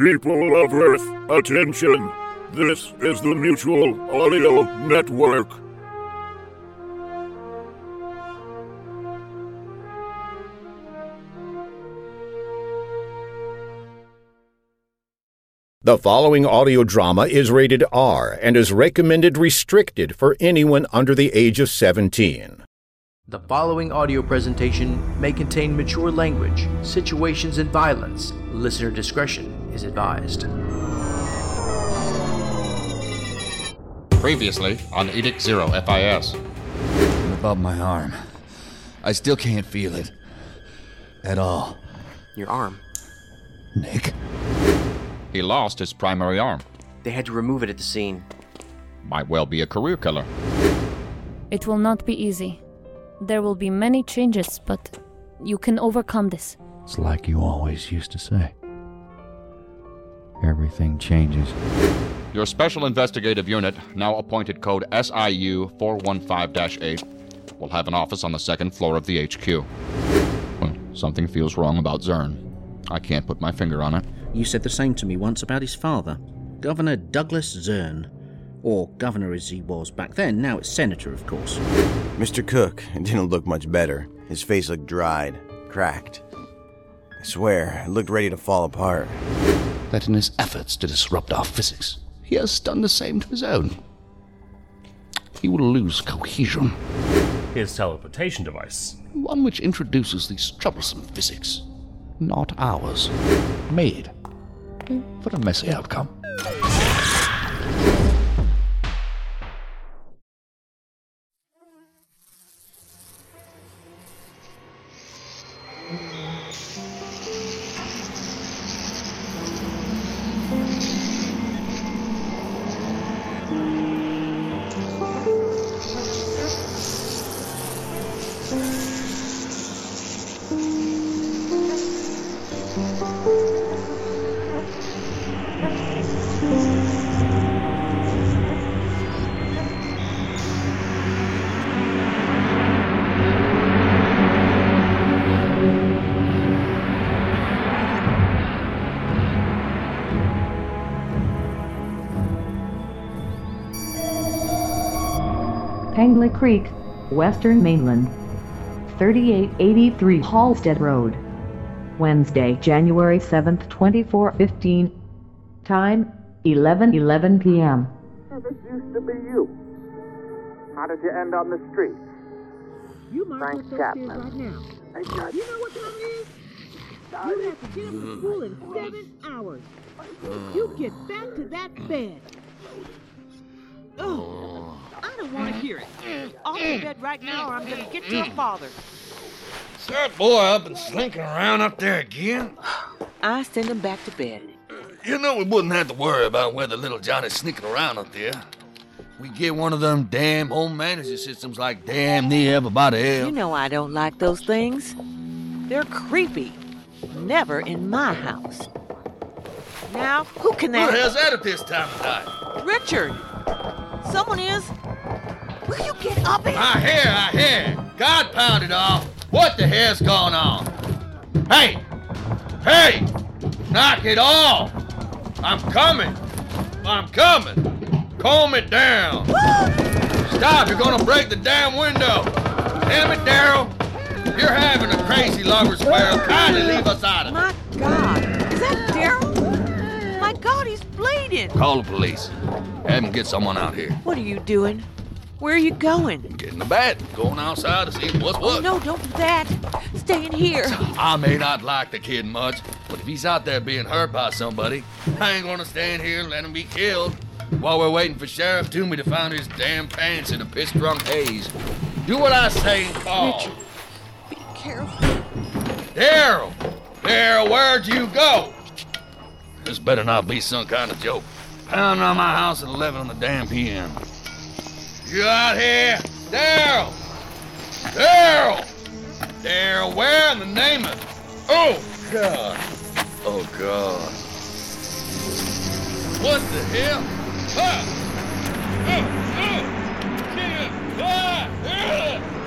People of Earth, attention! This is the Mutual Audio Network. The following audio drama is rated R and is recommended restricted for anyone under the age of 17. The following audio presentation may contain mature language, situations, and violence. Listener discretion is advised. Previously on Edict Zero FIS. above my arm. I still can't feel it. At all. Your arm. Nick? He lost his primary arm. They had to remove it at the scene. Might well be a career killer. It will not be easy. There will be many changes, but you can overcome this. It's like you always used to say. Everything changes. Your Special Investigative Unit, now appointed code SIU 415 8, will have an office on the second floor of the HQ. Well, something feels wrong about Zern. I can't put my finger on it. You said the same to me once about his father, Governor Douglas Zern. Or governor as he was back then, now it's senator, of course. Mr. Cook didn't look much better. His face looked dried, cracked. I swear, it looked ready to fall apart. That in his efforts to disrupt our physics, he has done the same to his own. He will lose cohesion. His teleportation device. One which introduces these troublesome physics, not ours. Made for a messy outcome. Creek, Western Mainland. 3883 Halstead Road. Wednesday, January 7th, 2415. Time 11:11 p.m. This used to be you. How did you end on the street? You might Frank put those Chapman. kids right now. Hey, Judge. You know what time it is? You have to get up to school in seven hours. You get back to that bed. Oh, I don't want to hear it. Off the bed right now, or I'm going to get your mm-hmm. father. Is that boy up and slinking around up there again? I send him back to bed. You know we wouldn't have to worry about whether little Johnny's sneaking around up there. We get one of them damn home management systems like damn near everybody else. You know I don't like those things. They're creepy. Never in my house. Now, who can Who that? the hell's that at this time of night? Richard! Someone is. Will you get up and. I hear, I hear. God pound it all. What the hell's going on? Hey! Hey! Knock it off! I'm coming! I'm coming! Calm it down! Stop! You're gonna break the damn window! Damn it, Daryl! You're having a crazy lover's affair. Kindly leave us out of it. My God! Is that Daryl? God, he's bleeding! Call the police. Have them get someone out here. What are you doing? Where are you going? Getting in the bed. Going outside to see what's Oh, what. no, don't do that. Stay in here. I may not like the kid much, but if he's out there being hurt by somebody, I ain't gonna stand here and let him be killed while we're waiting for Sheriff Toomey to find his damn pants in a piss drunk haze. Do what I say and call. Richard, be careful. Daryl! Daryl, where'd you go? This better not be some kind of joke. Pounding on my house at 11 on the damn PM. You out here? Daryl! Daryl! Daryl, where in the name of... Oh, God. Oh, God. What the hell? Ah! Oh, oh! Ah! Ah!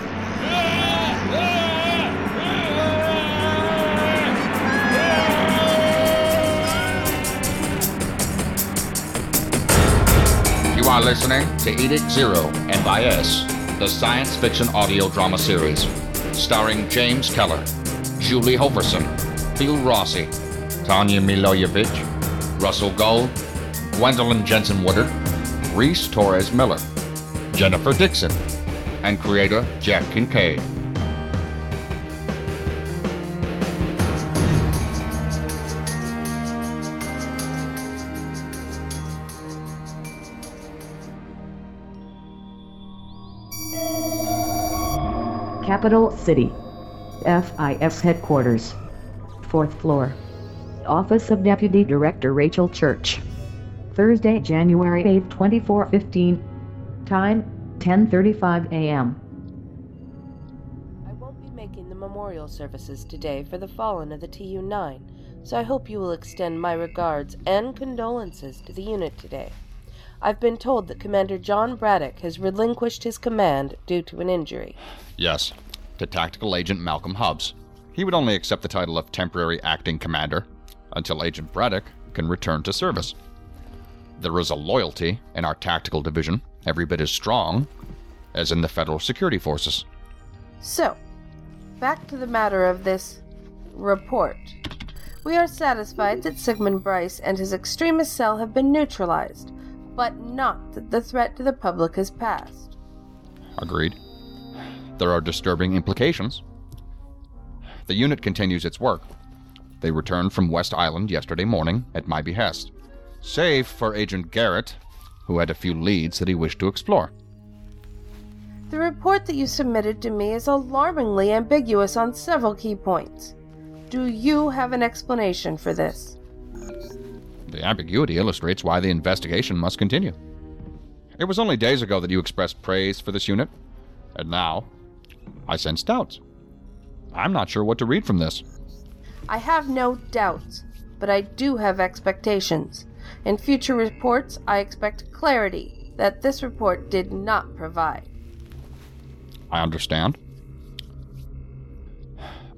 Are listening to Edict Zero FIS, the science fiction audio drama series, starring James Keller, Julie Hoverson, Phil Rossi, Tanya Milojevic, Russell Gold, Gwendolyn Jensen Woodard, Reese Torres Miller, Jennifer Dixon, and creator Jack Kincaid. Capital City. FIS headquarters. Fourth floor. Office of Deputy Director Rachel Church. Thursday, January 8, 2415. Time 10:35 a.m. I won't be making the memorial services today for the fallen of the TU-9, so I hope you will extend my regards and condolences to the unit today. I've been told that Commander John Braddock has relinquished his command due to an injury. Yes, to Tactical Agent Malcolm Hubbs. He would only accept the title of Temporary Acting Commander until Agent Braddock can return to service. There is a loyalty in our tactical division every bit as strong as in the Federal Security Forces. So, back to the matter of this report. We are satisfied that Sigmund Bryce and his extremist cell have been neutralized, but not that the threat to the public has passed. Agreed. There are disturbing implications. The unit continues its work. They returned from West Island yesterday morning at my behest, save for Agent Garrett, who had a few leads that he wished to explore. The report that you submitted to me is alarmingly ambiguous on several key points. Do you have an explanation for this? The ambiguity illustrates why the investigation must continue. It was only days ago that you expressed praise for this unit, and now I sense doubts. I'm not sure what to read from this. I have no doubts, but I do have expectations. In future reports, I expect clarity that this report did not provide. I understand.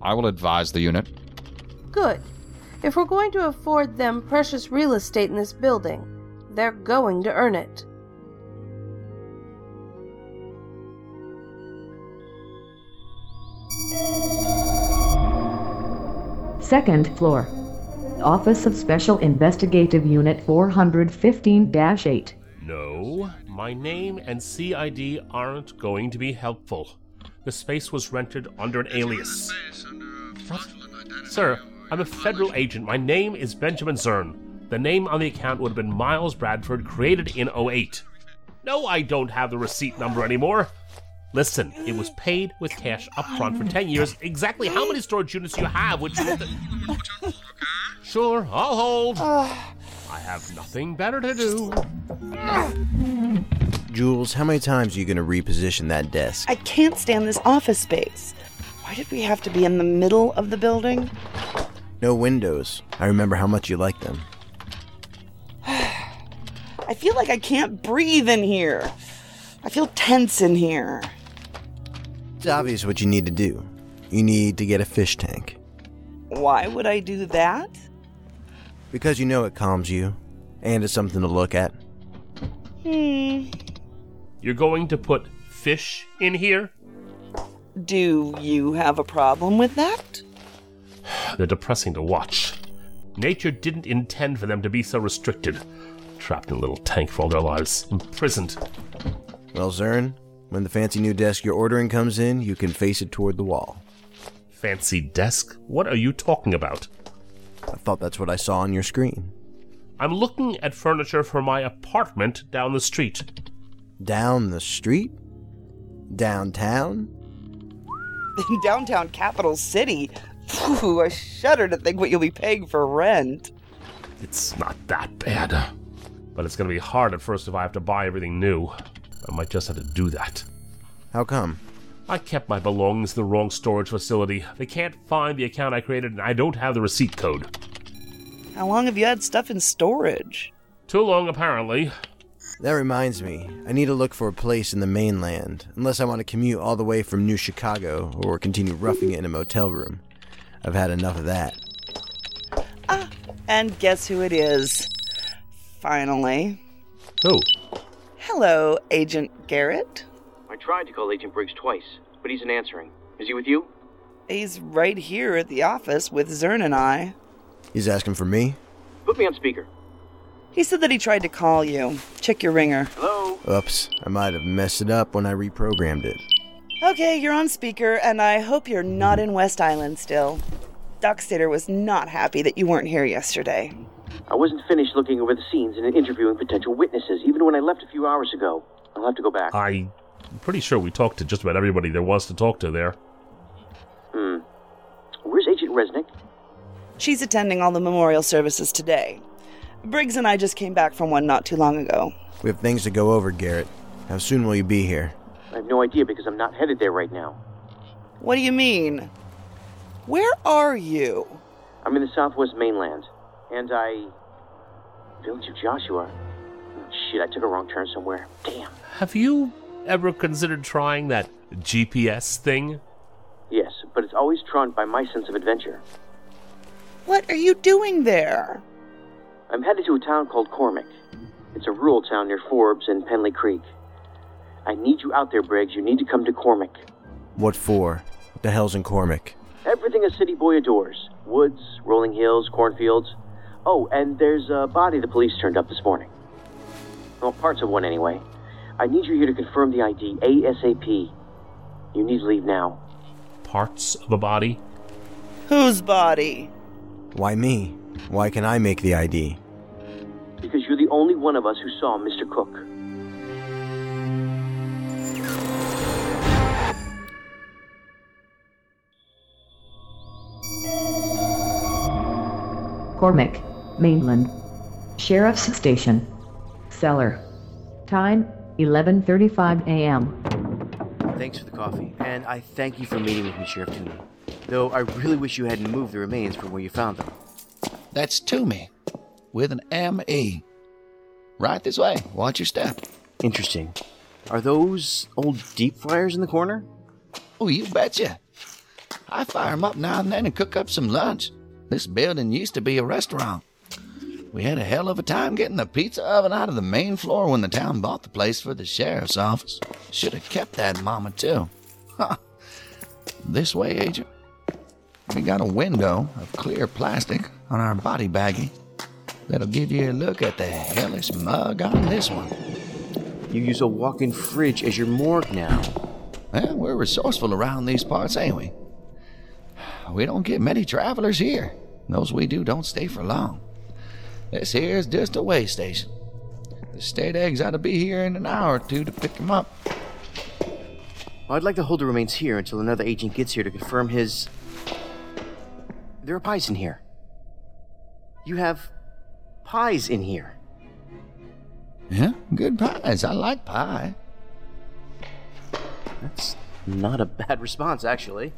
I will advise the unit. Good. If we're going to afford them precious real estate in this building, they're going to earn it. Second floor. Office of Special Investigative Unit 415 8. No, my name and CID aren't going to be helpful. The space was rented under an alias. Sir, I'm a federal agent. My name is Benjamin Zern. The name on the account would have been Miles Bradford, created in 08. No, I don't have the receipt number anymore. Listen, it was paid with cash up front for 10 years. Exactly how many storage units do you have? Which Sure, I'll hold. I have nothing better to do. Jules, how many times are you going to reposition that desk? I can't stand this office space. Why did we have to be in the middle of the building? No windows. I remember how much you liked them. I feel like I can't breathe in here. I feel tense in here. It's obvious what you need to do. You need to get a fish tank. Why would I do that? Because you know it calms you, and it's something to look at. Hmm. You're going to put fish in here? Do you have a problem with that? They're depressing to watch. Nature didn't intend for them to be so restricted. Trapped in a little tank for all their lives, imprisoned. Well, Zern, when the fancy new desk you're ordering comes in, you can face it toward the wall. Fancy desk? What are you talking about? I thought that's what I saw on your screen. I'm looking at furniture for my apartment down the street. Down the street? Downtown? In downtown capital city? Phew, I shudder to think what you'll be paying for rent. It's not that bad. But it's gonna be hard at first if I have to buy everything new. I might just have to do that. How come? I kept my belongings in the wrong storage facility. They can't find the account I created, and I don't have the receipt code. How long have you had stuff in storage? Too long, apparently. That reminds me, I need to look for a place in the mainland, unless I want to commute all the way from New Chicago or continue roughing it in a motel room. I've had enough of that. Ah, and guess who it is? Finally. Who? Hello, Agent Garrett. I tried to call Agent Briggs twice, but he's not answering. Is he with you? He's right here at the office with Zern and I. He's asking for me? Put me on speaker. He said that he tried to call you. Check your ringer. Hello? Oops, I might have messed it up when I reprogrammed it. Okay, you're on speaker, and I hope you're not in West Island still. Doc Stater was not happy that you weren't here yesterday. I wasn't finished looking over the scenes and interviewing potential witnesses, even when I left a few hours ago. I'll have to go back. I'm pretty sure we talked to just about everybody there was to talk to there. Hmm. Where's Agent Resnick? She's attending all the memorial services today. Briggs and I just came back from one not too long ago. We have things to go over, Garrett. How soon will you be here? I have no idea because I'm not headed there right now. What do you mean? Where are you? I'm in the southwest mainland, and I. Village of Joshua. Oh, shit, I took a wrong turn somewhere. Damn. Have you ever considered trying that GPS thing? Yes, but it's always trumped by my sense of adventure. What are you doing there? I'm headed to a town called Cormac. It's a rural town near Forbes and Penley Creek. I need you out there, Briggs. You need to come to Cormac. What for? What the hell's in Cormac? Everything a city boy adores woods, rolling hills, cornfields. Oh, and there's a body the police turned up this morning. Well, parts of one anyway. I need you here to confirm the ID ASAP. You need to leave now. Parts of a body? Whose body? Why me? Why can I make the ID? Because you're the only one of us who saw Mr. Cook. Cormac, Mainland. Sheriff's Station. Cellar. Time 11:35 a.m. Thanks for the coffee, and I thank you for meeting with me, Sheriff Toomey. Though I really wish you hadn't moved the remains from where you found them. That's Toomey, with an M-E. Right this way. Watch your step. Interesting. Are those old deep fryers in the corner? Oh, you betcha. I fire 'em up now and then and cook up some lunch. This building used to be a restaurant. We had a hell of a time getting the pizza oven out of the main floor when the town bought the place for the sheriff's office. Should have kept that mama, too. Huh. This way, Agent. We got a window of clear plastic on our body baggie that'll give you a look at the hellish mug on this one. You use a walk in fridge as your morgue now. Well, we're resourceful around these parts, ain't we? We don't get many travelers here. Those we do don't stay for long. This here's just a way station. The state eggs ought to be here in an hour or two to pick 'em up. I'd like to hold the remains here until another agent gets here to confirm his. There are pies in here. You have pies in here. Yeah, good pies. I like pie. That's not a bad response, actually.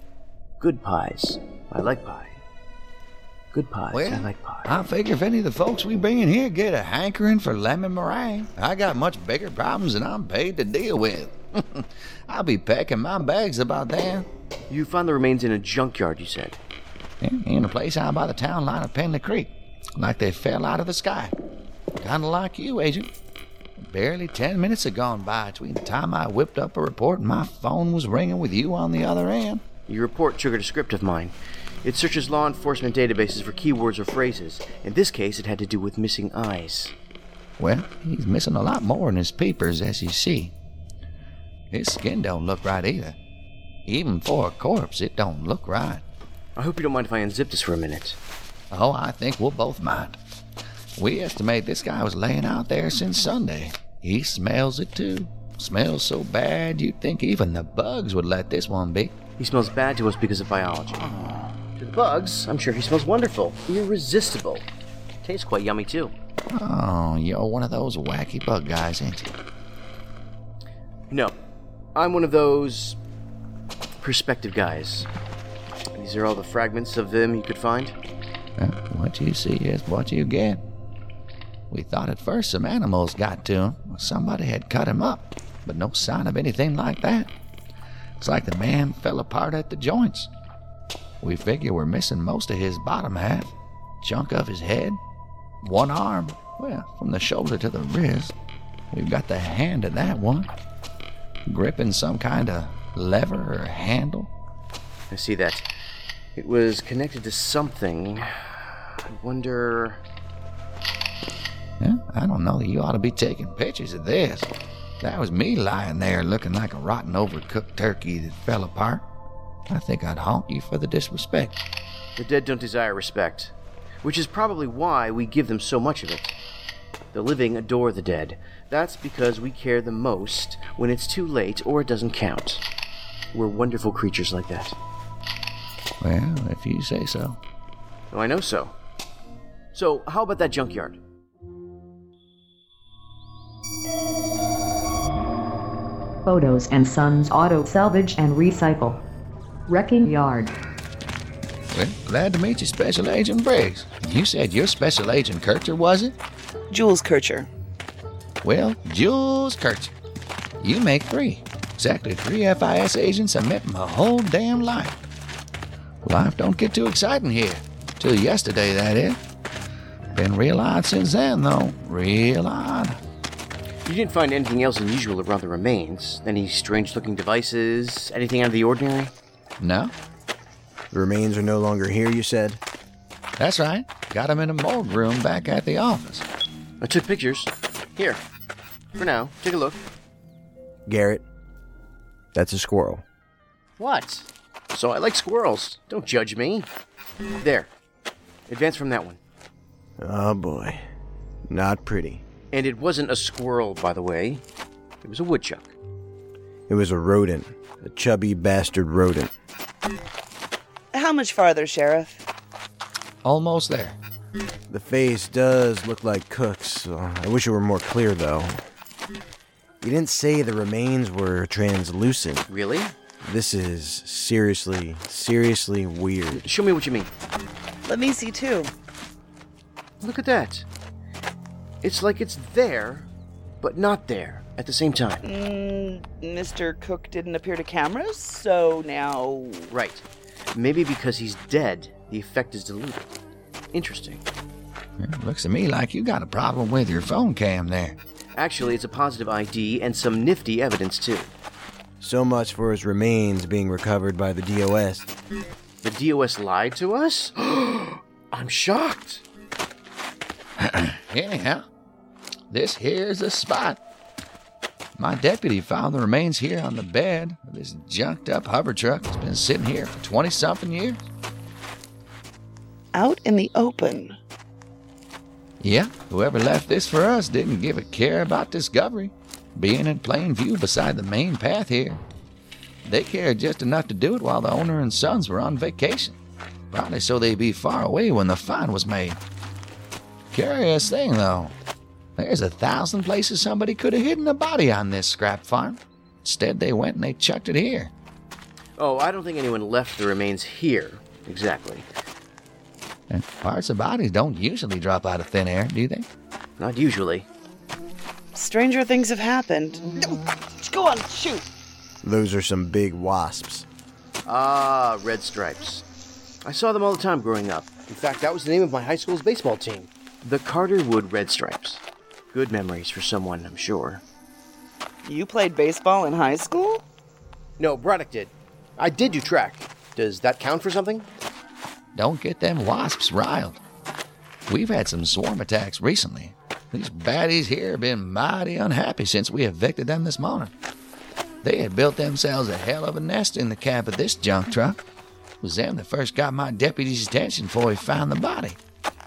Good pies. I like pie. Good pies. Well, I like pie. I figure if any of the folks we bring in here get a hankering for lemon meringue, I got much bigger problems than I'm paid to deal with. I'll be packing my bags about then. You found the remains in a junkyard, you said. Yeah, in a place out by the town line of Penley Creek, like they fell out of the sky. Kind of like you, Agent. Barely ten minutes had gone by between the time I whipped up a report and my phone was ringing with you on the other end. Your report triggered a script of mine. It searches law enforcement databases for keywords or phrases. In this case, it had to do with missing eyes. Well, he's missing a lot more in his papers, as you see. His skin don't look right either. Even for a corpse, it don't look right. I hope you don't mind if I unzip this for a minute. Oh, I think we'll both mind. We estimate this guy was laying out there since Sunday. He smells it too. Smells so bad you'd think even the bugs would let this one be. He smells bad to us because of biology. Bugs, I'm sure he smells wonderful, irresistible. Tastes quite yummy, too. Oh, you're one of those wacky bug guys, ain't you? No. I'm one of those. perspective guys. These are all the fragments of them you could find. Well, what you see is what you get. We thought at first some animals got to him, or somebody had cut him up, but no sign of anything like that. It's like the man fell apart at the joints. We figure we're missing most of his bottom half, chunk of his head, one arm, well, from the shoulder to the wrist. We've got the hand of that one, gripping some kind of lever or handle. I see that. It was connected to something. I wonder. Yeah, I don't know. You ought to be taking pictures of this. That was me lying there looking like a rotten, overcooked turkey that fell apart. I think I'd haunt you for the disrespect. The dead don't desire respect, which is probably why we give them so much of it. The living adore the dead. That's because we care the most when it's too late or it doesn't count. We're wonderful creatures like that. Well, if you say so. Oh, I know so. So, how about that junkyard? Photos and Sons Auto Salvage and Recycle. Wrecking Yard. Well, glad to meet you, Special Agent Briggs. You said you're Special Agent Kircher, was it? Jules Kircher. Well, Jules Kircher. You make three. Exactly three FIS agents I met in my whole damn life. Life don't get too exciting here. Till yesterday, that is. Been real odd since then, though. Real odd. You didn't find anything else unusual around the remains? Any strange looking devices? Anything out of the ordinary? No. The remains are no longer here, you said? That's right. Got 'em in a morgue room back at the office. I took pictures. Here. For now, take a look. Garrett, that's a squirrel. What? So I like squirrels. Don't judge me. There. Advance from that one. Oh boy. Not pretty. And it wasn't a squirrel, by the way. It was a woodchuck. It was a rodent. A chubby bastard rodent. How much farther, Sheriff? Almost there. The face does look like Cook's. Uh, I wish it were more clear, though. You didn't say the remains were translucent. Really? This is seriously, seriously weird. Show me what you mean. Let me see too. Look at that. It's like it's there, but not there at the same time. Mm, Mr. Cook didn't appear to cameras, so now. Right. Maybe because he's dead, the effect is diluted. Interesting. It looks to me like you got a problem with your phone cam there. Actually, it's a positive ID and some nifty evidence, too. So much for his remains being recovered by the DOS. The DOS lied to us? I'm shocked. Anyhow, this here's the spot. My deputy found the remains here on the bed of this junked up hover truck that's been sitting here for 20 something years. Out in the open. Yeah, whoever left this for us didn't give a care about discovery, being in plain view beside the main path here. They cared just enough to do it while the owner and sons were on vacation, probably so they'd be far away when the find was made. Curious thing, though. There's a thousand places somebody could have hidden a body on this scrap farm. Instead, they went and they chucked it here. Oh, I don't think anyone left the remains here. Exactly. And parts of bodies don't usually drop out of thin air, do they? Not usually. Stranger things have happened. Go on, shoot. Those are some big wasps. Ah, red stripes. I saw them all the time growing up. In fact, that was the name of my high school's baseball team. The Carter Wood Red Stripes. Good memories for someone, I'm sure. You played baseball in high school? No, Braddock did. I did do track. Does that count for something? Don't get them wasps riled. We've had some swarm attacks recently. These baddies here have been mighty unhappy since we evicted them this morning. They had built themselves a hell of a nest in the cab of this junk truck. It was them that first got my deputy's attention before he found the body.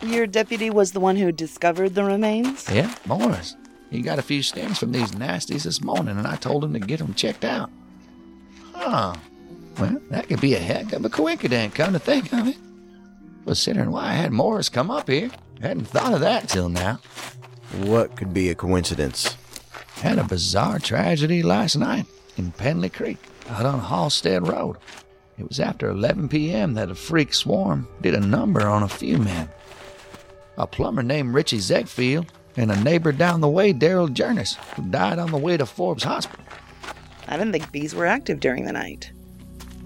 Your deputy was the one who discovered the remains? Yeah, Morris. He got a few stings from these nasties this morning, and I told him to get them checked out. Huh. Well, that could be a heck of a coincidence, come to think of it. Considering why I had Morris come up here. Hadn't thought of that till now. What could be a coincidence? Had a bizarre tragedy last night in Penley Creek, out on Halstead Road. It was after 11 p.m. that a freak swarm did a number on a few men. A plumber named Richie Zegfield and a neighbor down the way, Daryl Jernis, who died on the way to Forbes Hospital. I didn't think bees were active during the night.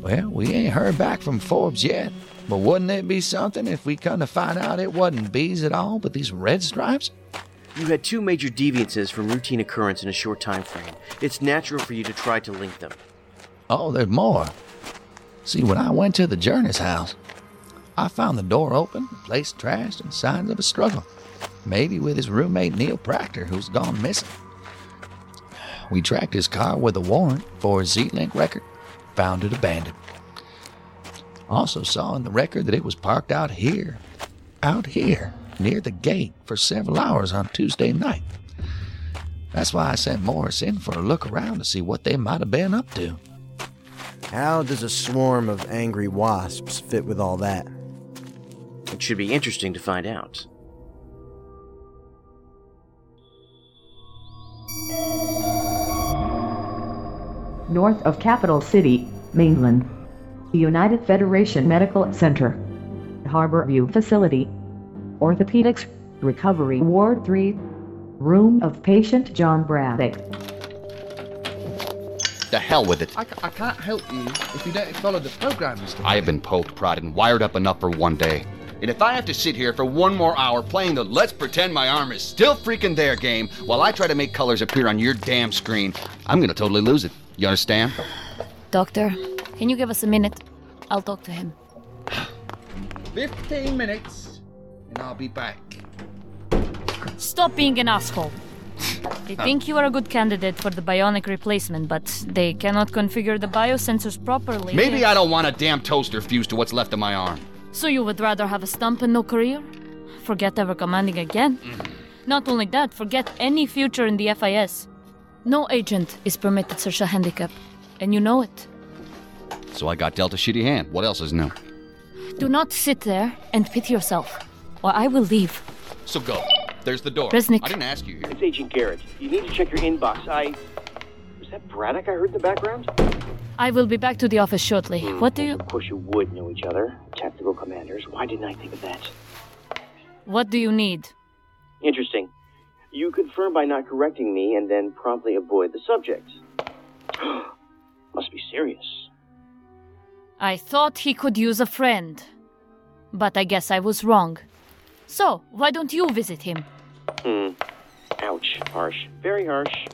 Well, we ain't heard back from Forbes yet, but wouldn't it be something if we come to find out it wasn't bees at all, but these red stripes? You had two major deviances from routine occurrence in a short time frame. It's natural for you to try to link them. Oh, there's more. See, when I went to the Jernus house, I found the door open, the place trashed, and signs of a struggle. Maybe with his roommate Neil Proctor, who's gone missing. We tracked his car with a warrant for a Z-Link record, found it abandoned. Also saw in the record that it was parked out here, out here, near the gate for several hours on Tuesday night. That's why I sent Morris in for a look around to see what they might have been up to. How does a swarm of angry wasps fit with all that? It should be interesting to find out. North of Capital City, Mainland. The United Federation Medical Center. Harborview Facility. Orthopedics, Recovery Ward 3. Room of Patient John Braddock. The hell with it. I, I can't help you if you don't follow the program, Mr. I have been poked, prodded, and wired up enough for one day. And if I have to sit here for one more hour playing the let's pretend my arm is still freaking there game while I try to make colors appear on your damn screen, I'm gonna totally lose it. You understand? Doctor, can you give us a minute? I'll talk to him. 15 minutes, and I'll be back. Stop being an asshole. They think you are a good candidate for the bionic replacement, but they cannot configure the biosensors properly. Maybe I don't want a damn toaster fused to what's left of my arm. So you would rather have a stump and no career? Forget ever commanding again? Mm-hmm. Not only that, forget any future in the FIS. No agent is permitted such a handicap, and you know it. So I got dealt a shitty hand. What else is new? Do not sit there and pity yourself, or I will leave. So go. There's the door. Resnick. I didn't ask you here. It's Agent Garrett. You need to check your inbox. I. Was that Braddock I heard in the background? I will be back to the office shortly. What do you Of course, you would know each other. Tactical commanders. Why didn't I think of that? What do you need? Interesting. You confirm by not correcting me and then promptly avoid the subject. Must be serious. I thought he could use a friend. But I guess I was wrong. So, why don't you visit him? Hmm. Ouch. Harsh. Very harsh.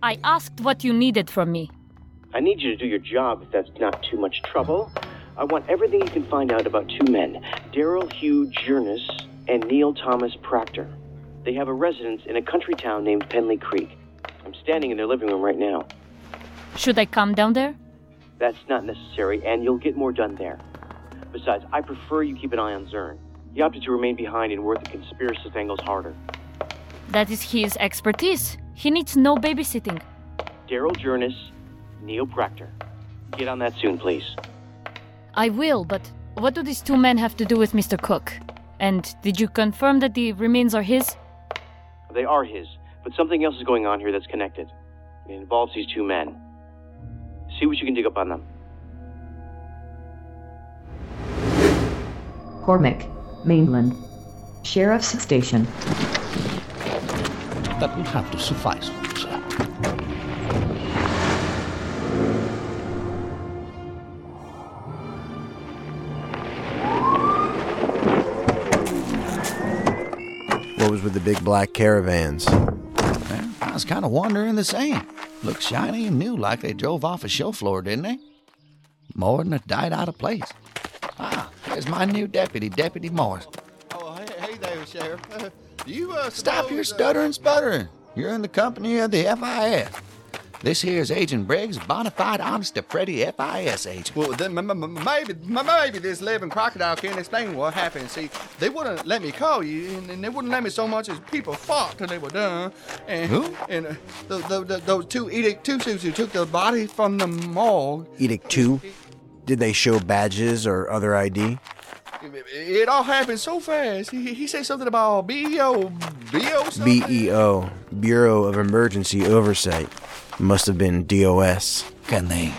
I asked what you needed from me. I need you to do your job if that's not too much trouble. I want everything you can find out about two men Daryl Hugh Jernus and Neil Thomas Proctor. They have a residence in a country town named Penley Creek. I'm standing in their living room right now. Should I come down there? That's not necessary, and you'll get more done there. Besides, I prefer you keep an eye on Zern. He opted to remain behind and work the conspiracy angles harder. That is his expertise. He needs no babysitting. Daryl Jernus, Neil Proctor. Get on that soon, please. I will, but what do these two men have to do with Mr. Cook? And did you confirm that the remains are his? They are his, but something else is going on here that's connected. It involves these two men. See what you can dig up on them. Cormac, Mainland. Sheriff's Station. That will have to suffice, sir. With the big black caravans? Well, I was kind of wondering the same. Looked shiny and new like they drove off a show floor, didn't they? More than a died out of place. Ah, there's my new deputy, Deputy Morris. Oh, hey, hey there, Sheriff. Uh, do you, uh, Stop your suppose, uh, stuttering sputtering. You're in the company of the FIS. This here's Agent Briggs, bona fide honest to Freddy FIS agent. Well, then m- m- maybe m- maybe this living crocodile can explain what happened. See, they wouldn't let me call you, and, and they wouldn't let me so much as people fought till they were done. And, Who? And uh, the, the, the, those two Edict Tusus who took the body from the morgue. Edict 2? Did they show badges or other ID? It all happened so fast. He, he said something about BEO, BEO something. BEO, E Bureau of Emergency Oversight. Must have been DOS. Can they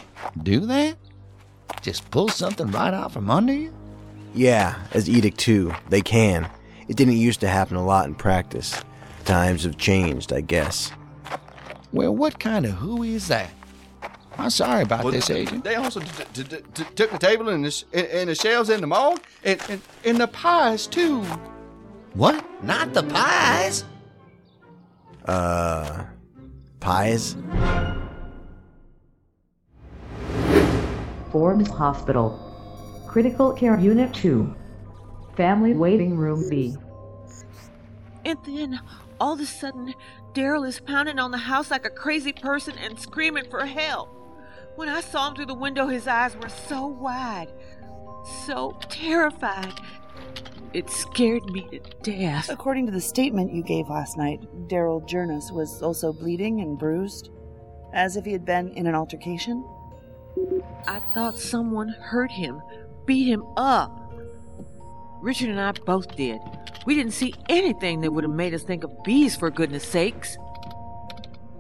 do that? Just pull something right out from under you? Yeah, as Edict 2, they can. It didn't used to happen a lot in practice. Times have changed, I guess. Well, what kind of who is that? I'm sorry about Well, this, Agent. They also t- t- t- t- took the table and the, sh- and, and the shelves in the mall and, and, and the pies, too. What? Not the pies? Uh. Pies? Forbes Hospital. Critical Care Unit 2. Family Waiting Room B. And then, all of a sudden, Daryl is pounding on the house like a crazy person and screaming for help. When I saw him through the window, his eyes were so wide, so terrified. It scared me to death. According to the statement you gave last night, Daryl Jurnus was also bleeding and bruised, as if he had been in an altercation. I thought someone hurt him, beat him up. Richard and I both did. We didn't see anything that would have made us think of bees, for goodness sakes.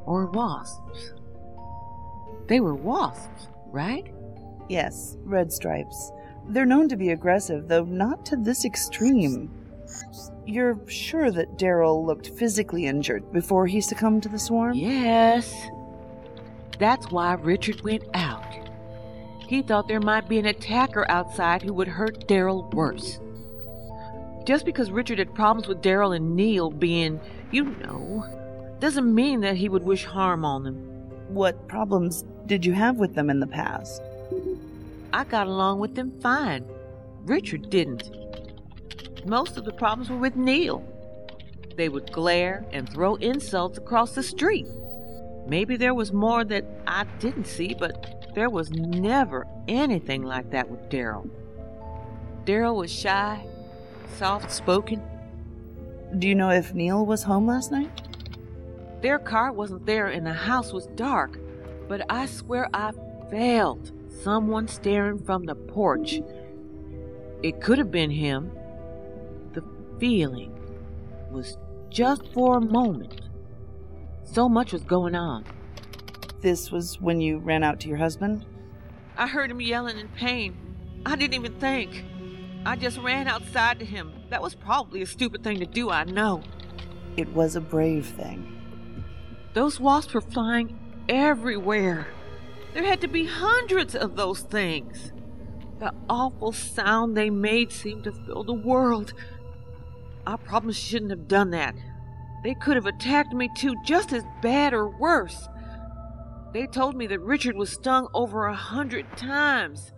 Or wasps. They were wasps, right? Yes, red stripes. They're known to be aggressive, though not to this extreme. You're sure that Daryl looked physically injured before he succumbed to the swarm? Yes. That's why Richard went out. He thought there might be an attacker outside who would hurt Daryl worse. Just because Richard had problems with Daryl and Neil being, you know, doesn't mean that he would wish harm on them. What problems did you have with them in the past? I got along with them fine. Richard didn't. Most of the problems were with Neil. They would glare and throw insults across the street. Maybe there was more that I didn't see, but there was never anything like that with Daryl. Daryl was shy, soft spoken. Do you know if Neil was home last night? Their car wasn't there and the house was dark, but I swear I felt someone staring from the porch. It could have been him. The feeling was just for a moment. So much was going on. This was when you ran out to your husband? I heard him yelling in pain. I didn't even think. I just ran outside to him. That was probably a stupid thing to do, I know. It was a brave thing. Those wasps were flying everywhere. There had to be hundreds of those things. The awful sound they made seemed to fill the world. I probably shouldn't have done that. They could have attacked me too, just as bad or worse. They told me that Richard was stung over a hundred times.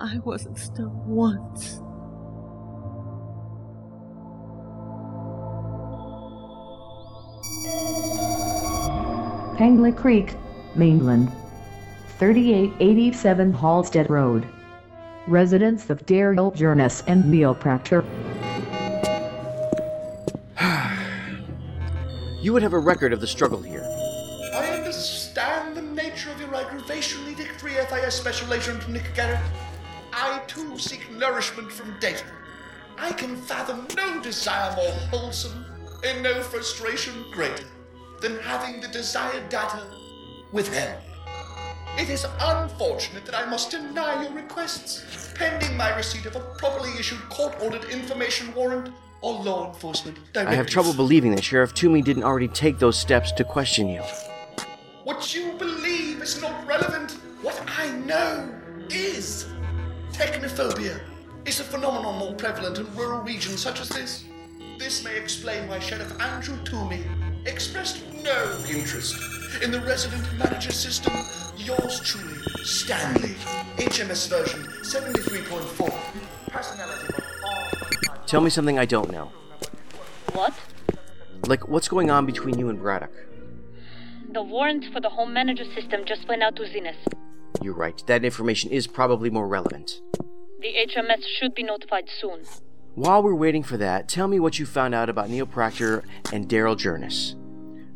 I wasn't stung once. Penley Creek, Mainland. 3887 Halstead Road. Residence of Daryl Jurnus and Neil Proctor. You would have a record of the struggle here. I understand the nature of your aggravation, Edict 3 FIS Special Agent Nick Garrett. I too seek nourishment from data. I can fathom no desire more wholesome and no frustration greater than having the desired data withheld. It is unfortunate that I must deny your requests, pending my receipt of a properly issued court ordered information warrant or law enforcement directive. I have trouble believing that Sheriff Toomey didn't already take those steps to question you. What you believe is not relevant. What I know is. Technophobia is a phenomenon more prevalent in rural regions such as this. This may explain why Sheriff Andrew Toomey expressed no interest in the resident manager system. Yours truly, Stanley. HMS version 73.4. Personality Tell me something I don't know. What? Like, what's going on between you and Braddock? The warrant for the home manager system just went out to Zenith. You're right, that information is probably more relevant. The HMS should be notified soon. While we're waiting for that, tell me what you found out about Neil Proctor and Daryl Jurnus.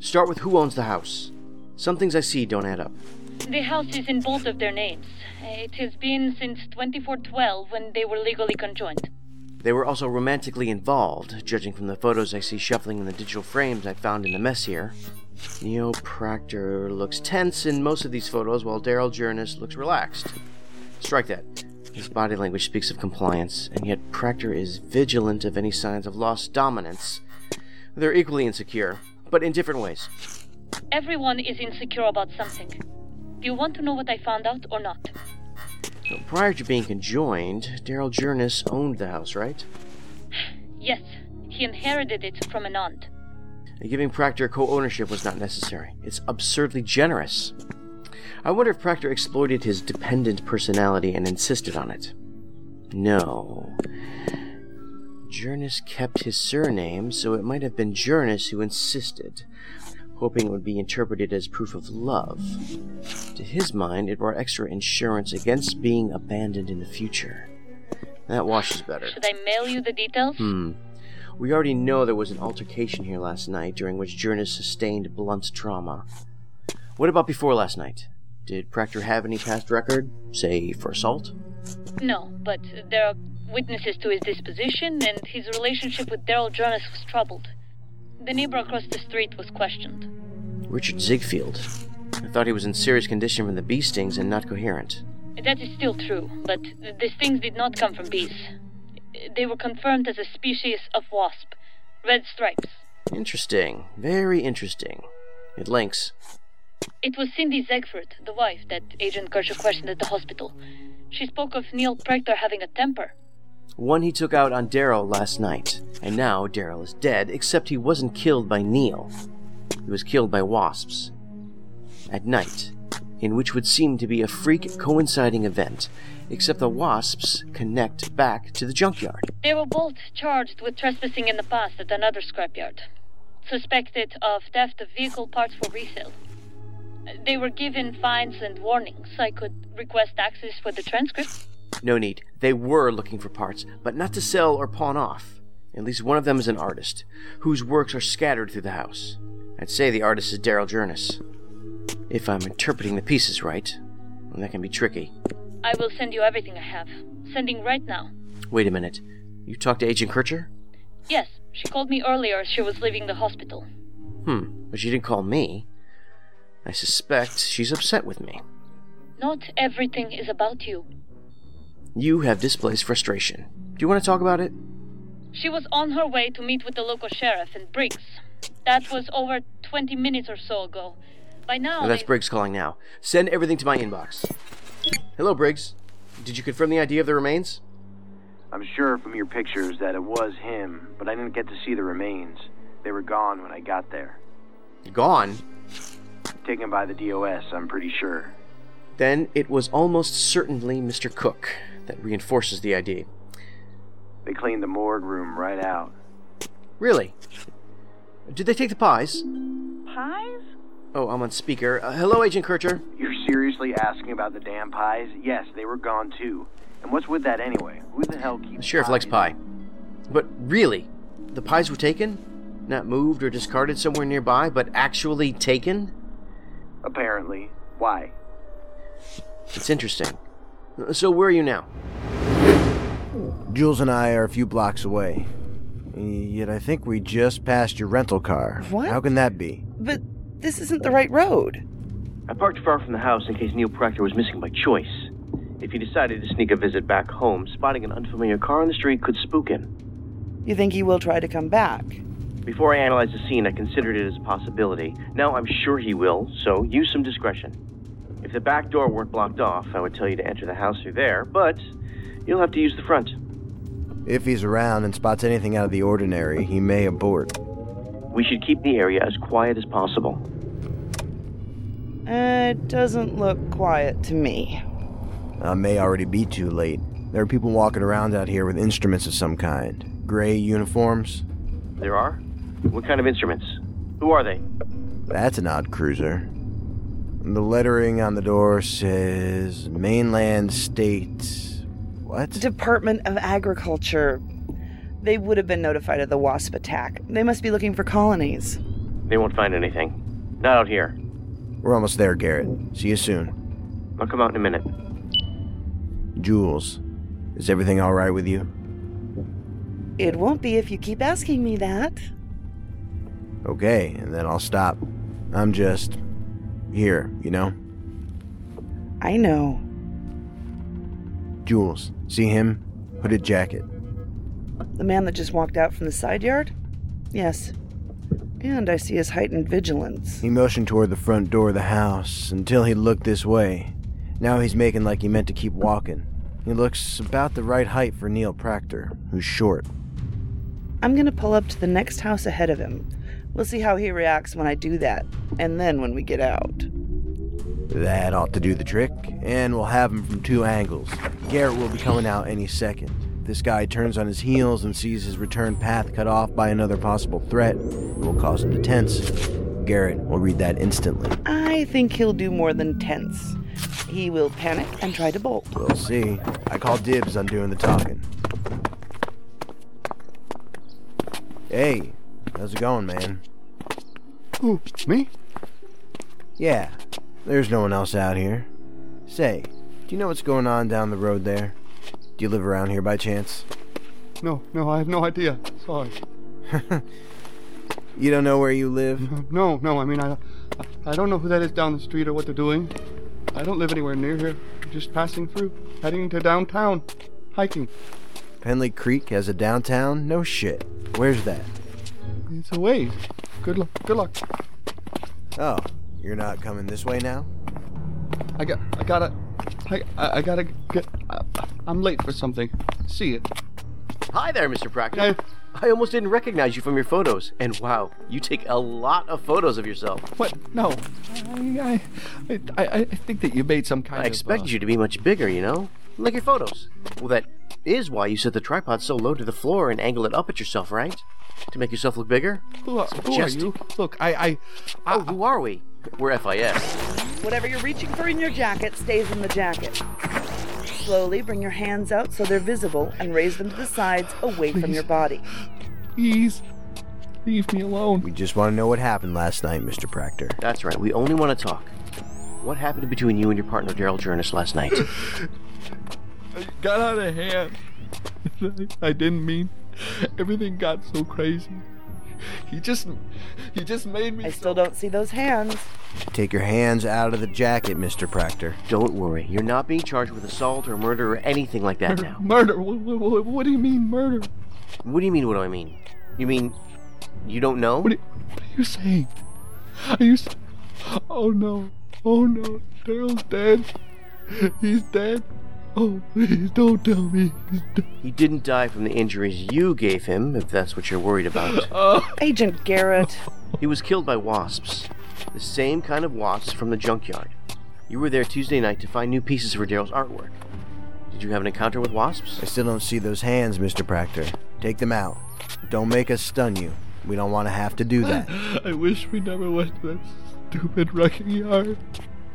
Start with who owns the house. Some things I see don't add up. The house is in both of their names. It has been since 2412 when they were legally conjoined. They were also romantically involved, judging from the photos I see shuffling in the digital frames I found in the mess here. Neil Proctor looks tense in most of these photos, while Daryl Jurnus looks relaxed. Strike that. His body language speaks of compliance, and yet Proctor is vigilant of any signs of lost dominance. They're equally insecure, but in different ways. Everyone is insecure about something. Do you want to know what I found out or not? Prior to being conjoined, Daryl Jurnus owned the house, right? Yes, he inherited it from an aunt. Giving Proctor co ownership was not necessary. It's absurdly generous. I wonder if Proctor exploited his dependent personality and insisted on it. No. Jurnus kept his surname, so it might have been Jurnus who insisted, hoping it would be interpreted as proof of love. To his mind, it brought extra insurance against being abandoned in the future. That washes better. Should I mail you the details? Hmm. We already know there was an altercation here last night during which Jurnus sustained blunt trauma. What about before last night? Did Proctor have any past record, say for assault? No, but there are witnesses to his disposition, and his relationship with Daryl Jurnus was troubled. The neighbor across the street was questioned. Richard Ziegfeld. I thought he was in serious condition from the bee stings and not coherent. That is still true, but the stings did not come from bees. They were confirmed as a species of wasp, red stripes. Interesting. Very interesting. It links. It was Cindy Ziegfeld, the wife, that Agent Kircher questioned at the hospital. She spoke of Neil Proctor having a temper. One he took out on Daryl last night, and now Daryl is dead, except he wasn't killed by Neil. He was killed by wasps. At night, in which would seem to be a freak coinciding event, except the wasps connect back to the junkyard. They were both charged with trespassing in the past at another scrapyard, suspected of theft of vehicle parts for resale. They were given fines and warnings. I could request access for the transcript. No need. They were looking for parts, but not to sell or pawn off. At least one of them is an artist, whose works are scattered through the house. I'd say the artist is Daryl Jurnus. If I'm interpreting the pieces right, and that can be tricky. I will send you everything I have. Sending right now. Wait a minute. You talked to Agent Kircher? Yes, she called me earlier as she was leaving the hospital. Hmm, but she didn't call me. I suspect she's upset with me. Not everything is about you. You have displaced frustration. Do you want to talk about it? She was on her way to meet with the local sheriff in Briggs. That was over 20 minutes or so ago. By now. Oh, that's they- Briggs calling now. Send everything to my inbox. Hello, Briggs. Did you confirm the idea of the remains? I'm sure from your pictures that it was him, but I didn't get to see the remains. They were gone when I got there. Gone? Taken by the DOS, I'm pretty sure. Then it was almost certainly Mr. Cook. That reinforces the idea. They cleaned the morgue room right out. Really? Did they take the pies? Pies? Oh, I'm on speaker. Uh, hello, Agent Kircher. You're seriously asking about the damn pies? Yes, they were gone too. And what's with that anyway? Who the hell keeps The sheriff pies? likes pie. But really, the pies were taken? Not moved or discarded somewhere nearby, but actually taken? Apparently. Why? It's interesting. So, where are you now? Jules and I are a few blocks away. Yet I think we just passed your rental car. What? How can that be? But this isn't the right road. I parked far from the house in case Neil Proctor was missing by choice. If he decided to sneak a visit back home, spotting an unfamiliar car on the street could spook him. You think he will try to come back? Before I analyzed the scene, I considered it as a possibility. Now I'm sure he will, so use some discretion. If the back door weren't blocked off, I would tell you to enter the house through there, but you'll have to use the front. If he's around and spots anything out of the ordinary, he may abort. We should keep the area as quiet as possible. Uh, it doesn't look quiet to me. I may already be too late. There are people walking around out here with instruments of some kind. Gray uniforms. There are? What kind of instruments? Who are they? That's an odd cruiser. The lettering on the door says Mainland State. What? Department of Agriculture. They would have been notified of the wasp attack. They must be looking for colonies. They won't find anything. Not out here. We're almost there, Garrett. See you soon. I'll come out in a minute. Jules, is everything all right with you? It won't be if you keep asking me that. Okay, and then I'll stop. I'm just here, you know? I know. Jules, see him? Hooded jacket. The man that just walked out from the side yard? Yes. And I see his heightened vigilance. He motioned toward the front door of the house until he looked this way. Now he's making like he meant to keep walking. He looks about the right height for Neil Proctor, who's short. I'm gonna pull up to the next house ahead of him. We'll see how he reacts when I do that, and then when we get out. That ought to do the trick, and we'll have him from two angles. Garrett will be coming out any second. This guy turns on his heels and sees his return path cut off by another possible threat, it will cause him to tense. Garrett will read that instantly. I think he'll do more than tense. He will panic and try to bolt. We'll see. I call dibs on doing the talking. Hey, how's it going, man? Who, me? Yeah, there's no one else out here. Say, do you know what's going on down the road there? Do you live around here by chance? No, no, I have no idea. Sorry. You don't know where you live? No, no, I mean, I, I don't know who that is down the street or what they're doing. I don't live anywhere near here. I'm just passing through, heading to downtown, hiking. Penley Creek has a downtown? No shit. Where's that? It's a ways. Good luck. Good luck. Oh, you're not coming this way now? I got. I gotta. I. I, I gotta get. I, I'm late for something. See you. Hi there, Mr. Proctor. I almost didn't recognize you from your photos. And wow, you take a lot of photos of yourself. What? No. I. I. I, I think that you made some kind I of. I expected uh, you to be much bigger, you know? Like your photos. Well, that is why you set the tripod so low to the floor and angle it up at yourself, right? To make yourself look bigger? Who, are- who are you? Look, I. I. oh, who are we? We're FIS. Whatever you're reaching for in your jacket stays in the jacket. Slowly bring your hands out so they're visible and raise them to the sides away from your body. Please. Leave me alone. We just want to know what happened last night, Mr. Proctor. That's right, we only want to talk. What happened between you and your partner, Daryl Jurnus, last night? I got out of hand. I didn't mean. Everything got so crazy. He just. He just made me. I still don't see those hands. Take your hands out of the jacket, Mr. Proctor. Don't worry, you're not being charged with assault or murder or anything like that now. Murder? What, what, what do you mean, murder? What do you mean, what do I mean? You mean you don't know? What are, what are you saying? Are you. Oh no. Oh no. Daryl's dead. He's dead. Oh, please don't tell me. He didn't die from the injuries you gave him, if that's what you're worried about. Agent Garrett. He was killed by wasps. The same kind of wasps from the junkyard. You were there Tuesday night to find new pieces for Daryl's artwork. Did you have an encounter with wasps? I still don't see those hands, Mr. Proctor. Take them out. Don't make us stun you. We don't want to have to do that. I wish we never went to that stupid wrecking yard.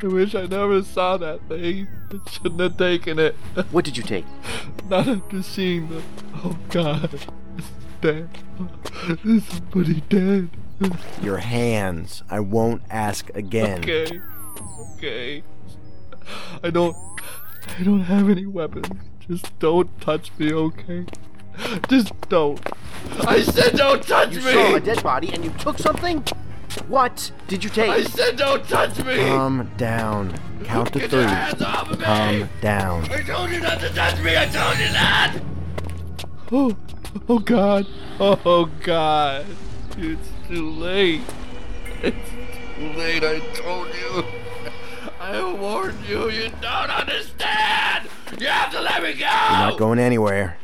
I wish I never saw that thing. I shouldn't have taken it. What did you take? Not after seeing the. Oh God. It's dead. There's somebody dead. Your hands. I won't ask again. Okay. Okay. I don't. I don't have any weapons. Just don't touch me, okay? Just don't. I said don't touch You me! saw a dead body and you took something? What did you take? I said don't touch me! Calm down. Count to Get three. your hands off of me! Calm down. I told you not to touch me! I told you that! Oh, oh God. Oh God. It's too late. It's too late, I told you. I warned you, you don't understand! You have to let me go! You're not going anywhere.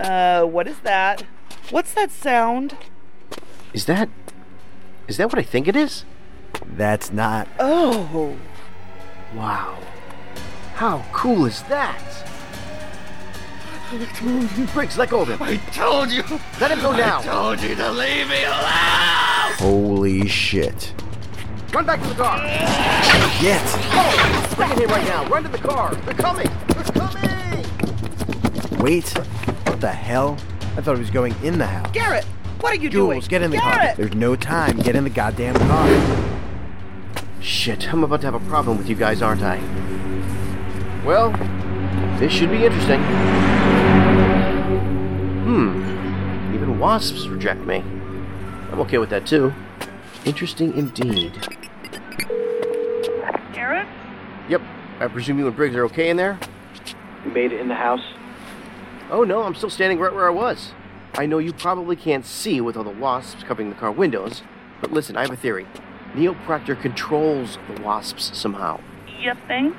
Uh, what is that? What's that sound? Is that. Is that what I think it is? That's not. Oh. Wow. How cool is that? I told you. Briggs, let go of him. I told you. Let him go now. I told you to leave me alone! Holy shit. Run back to the car. Get! Oh, spring in here right now. Run to the car. They're coming. They're coming. Wait. What the hell? I thought he was going in the house. Garrett, what are you doing? Jules, get in the car. There's no time. Get in the goddamn car. Shit, I'm about to have a problem with you guys, aren't I? Well, this should be interesting. Hmm. Even wasps reject me. I'm okay with that too. Interesting indeed. Garrett? Yep. I presume you and Briggs are okay in there? You made it in the house? Oh no, I'm still standing right where I was. I know you probably can't see with all the wasps covering the car windows, but listen, I have a theory. Neil Proctor controls the wasps somehow. You think?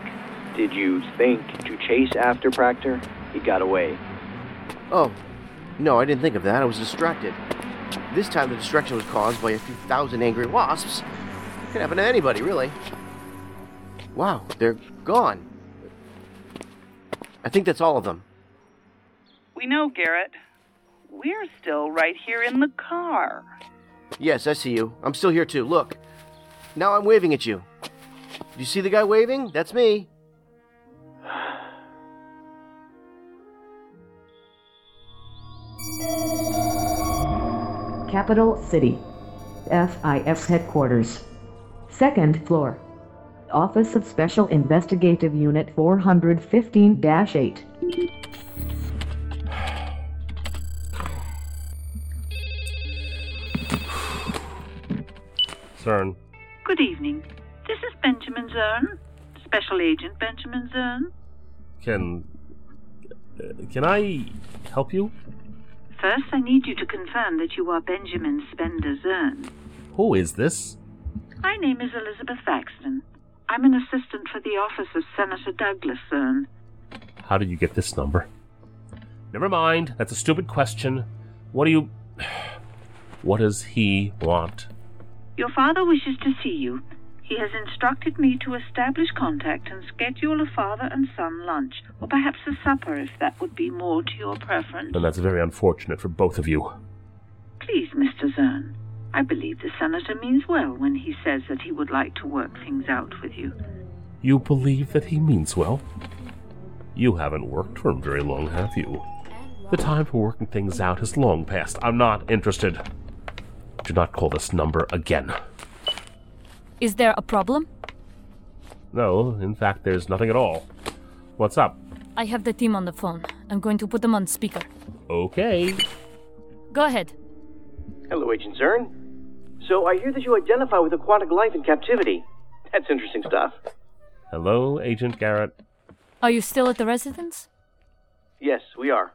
Did you think to chase after Proctor? He got away. Oh, no, I didn't think of that. I was distracted. This time the distraction was caused by a few thousand angry wasps. It could happen to anybody, really. Wow, they're gone. I think that's all of them. We know, Garrett. We're still right here in the car. Yes, I see you. I'm still here too. Look. Now I'm waving at you. Do you see the guy waving? That's me. Capital City. FIS headquarters. Second floor. Office of Special Investigative Unit 415 8. Zern. Good evening. This is Benjamin Zern, Special Agent Benjamin Zern. Can. uh, Can I help you? First, I need you to confirm that you are Benjamin Spender Zern. Who is this? My name is Elizabeth Thaxton. I'm an assistant for the office of Senator Douglas Zern. How did you get this number? Never mind. That's a stupid question. What do you. What does he want? Your father wishes to see you. He has instructed me to establish contact and schedule a father and son lunch, or perhaps a supper if that would be more to your preference. And that's very unfortunate for both of you. Please, Mr. Zern. I believe the senator means well when he says that he would like to work things out with you. You believe that he means well? You haven't worked for him very long, have you? The time for working things out has long passed. I'm not interested. Do not call this number again. Is there a problem? No, in fact, there's nothing at all. What's up? I have the team on the phone. I'm going to put them on speaker. Okay. Go ahead. Hello, Agent Zern. So I hear that you identify with aquatic life in captivity. That's interesting stuff. Hello, Agent Garrett. Are you still at the residence? Yes, we are.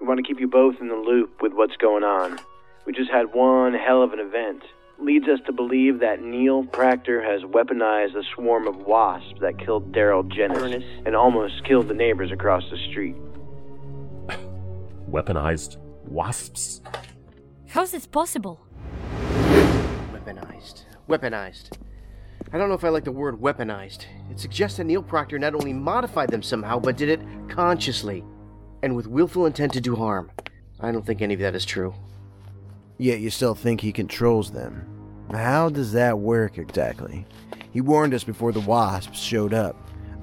We want to keep you both in the loop with what's going on. We just had one hell of an event. Leads us to believe that Neil Proctor has weaponized a swarm of wasps that killed Daryl Jurnus and almost killed the neighbors across the street. Weaponized wasps? How's this possible? Weaponized. Weaponized. I don't know if I like the word weaponized. It suggests that Neil Proctor not only modified them somehow, but did it consciously and with willful intent to do harm. I don't think any of that is true. Yet you still think he controls them. How does that work exactly? He warned us before the wasps showed up.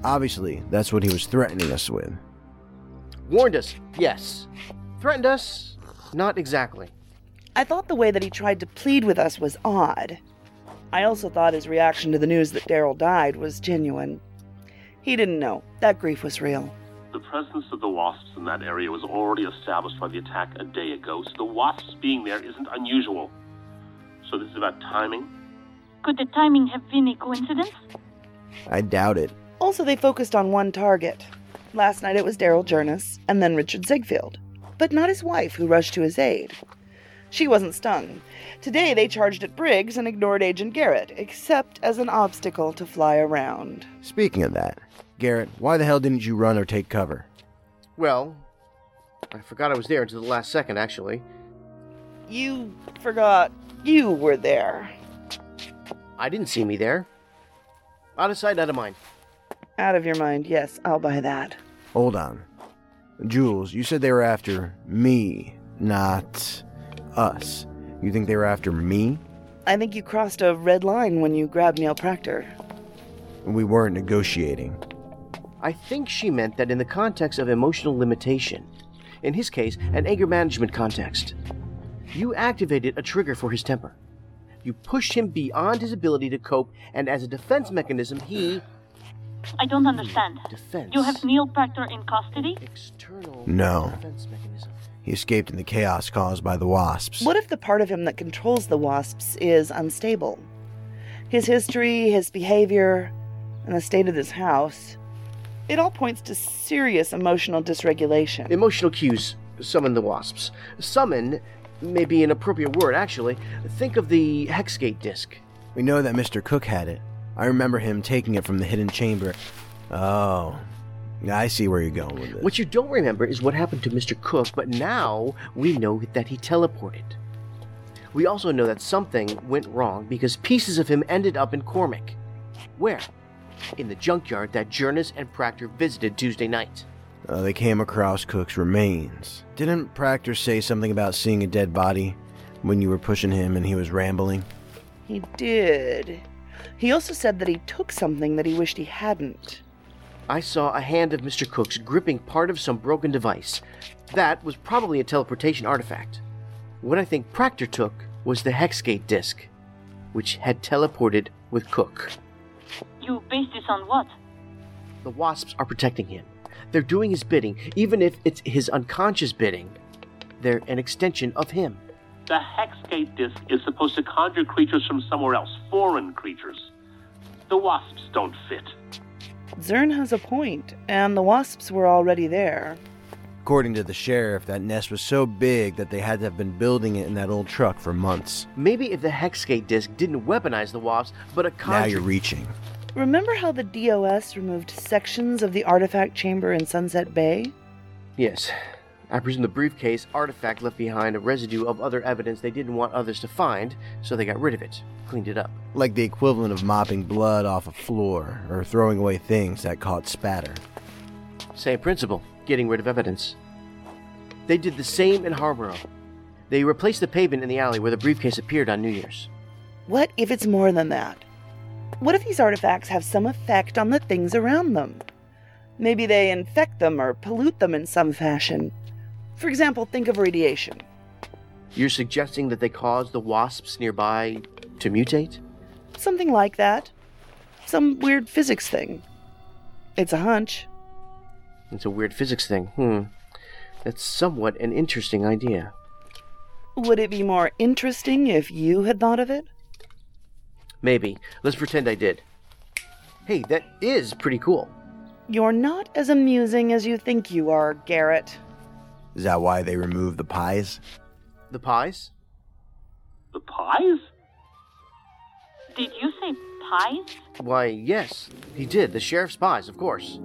Obviously, that's what he was threatening us with. Warned us, yes. Threatened us, not exactly. I thought the way that he tried to plead with us was odd. I also thought his reaction to the news that Daryl died was genuine. He didn't know. That grief was real. The presence of the wasps in that area was already established by the attack a day ago, so the wasps being there isn't unusual. So this is about timing? Could the timing have been a coincidence? I doubt it. Also, they focused on one target. Last night it was Daryl Jurnus, and then Richard Ziegfeld. But not his wife, who rushed to his aid. She wasn't stung. Today they charged at Briggs and ignored Agent Garrett, except as an obstacle to fly around. Speaking of that, Garrett, why the hell didn't you run or take cover? Well, I forgot I was there until the last second, actually. You forgot you were there. I didn't see me there. Out of sight, out of mind. Out of your mind, yes, I'll buy that. Hold on. Jules, you said they were after me, not us. You think they were after me? I think you crossed a red line when you grabbed Neil Proctor. We weren't negotiating. I think she meant that in the context of emotional limitation. In his case, an anger management context. You activated a trigger for his temper. You pushed him beyond his ability to cope, and as a defense mechanism, he. I don't understand. Defense. You have Neil Proctor in custody? External No. defense mechanism. He escaped in the chaos caused by the wasps. What if the part of him that controls the wasps is unstable? His history, his behavior, and the state of this house. It all points to serious emotional dysregulation. Emotional cues summon the wasps. Summon may be an appropriate word, actually. Think of the Hexgate disc. We know that Mr. Cook had it. I remember him taking it from the hidden chamber. Oh. I see where you're going with this. What you don't remember is what happened to Mr. Cook, but now we know that he teleported. We also know that something went wrong because pieces of him ended up in Cormac. Where? In the junkyard that Jurnus and Proctor visited Tuesday night. Uh, they came across Cook's remains. Didn't Proctor say something about seeing a dead body when you were pushing him and he was rambling? He did. He also said that he took something that he wished he hadn't. I saw a hand of Mr. Cook's gripping part of some broken device. That was probably a teleportation artifact. What I think Proctor took was the Hexgate disc, which had teleported with Cook. You base this on what? The wasps are protecting him. They're doing his bidding, even if it's his unconscious bidding. They're an extension of him. The Hexgate disc is supposed to conjure creatures from somewhere else, foreign creatures. The wasps don't fit. Zern has a point, and the wasps were already there. According to the sheriff, that nest was so big that they had to have been building it in that old truck for months. Maybe if the Hexgate disc didn't weaponize the wasps, but a Now you're reaching. Remember how the DOS removed sections of the artifact chamber in Sunset Bay? Yes. I presume the briefcase artifact left behind a residue of other evidence they didn't want others to find, so they got rid of it, cleaned it up. Like the equivalent of mopping blood off a floor or throwing away things that caught spatter. Same principle, getting rid of evidence. They did the same in Harborough. They replaced the pavement in the alley where the briefcase appeared on New Year's. What if it's more than that? What if these artifacts have some effect on the things around them? Maybe they infect them or pollute them in some fashion. For example, think of radiation. You're suggesting that they cause the wasps nearby to mutate? Something like that. Some weird physics thing. It's a hunch. It's a weird physics thing. Hmm. That's somewhat an interesting idea. Would it be more interesting if you had thought of it? Maybe. Let's pretend I did. Hey, that is pretty cool. You're not as amusing as you think you are, Garrett. Is that why they removed the pies? The pies? The pies? Did you say pies? Why, yes, he did. The sheriff's pies, of course.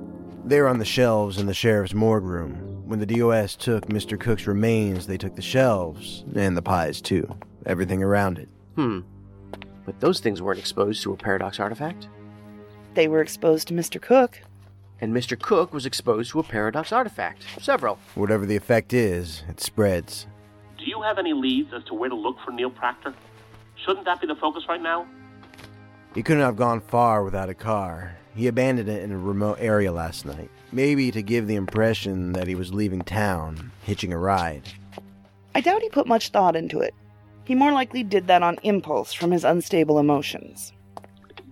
They were on the shelves in the sheriff's morgue room. When the DOS took Mr. Cook's remains, they took the shelves, and the pies too. Everything around it. Hmm. But those things weren't exposed to a paradox artifact. They were exposed to Mr. Cook. And Mr. Cook was exposed to a paradox artifact. Several. Whatever the effect is, it spreads. Do you have any leads as to where to look for Neil Proctor? Shouldn't that be the focus right now? He couldn't have gone far without a car. He abandoned it in a remote area last night. Maybe to give the impression that he was leaving town, hitching a ride. I doubt he put much thought into it. He more likely did that on impulse from his unstable emotions.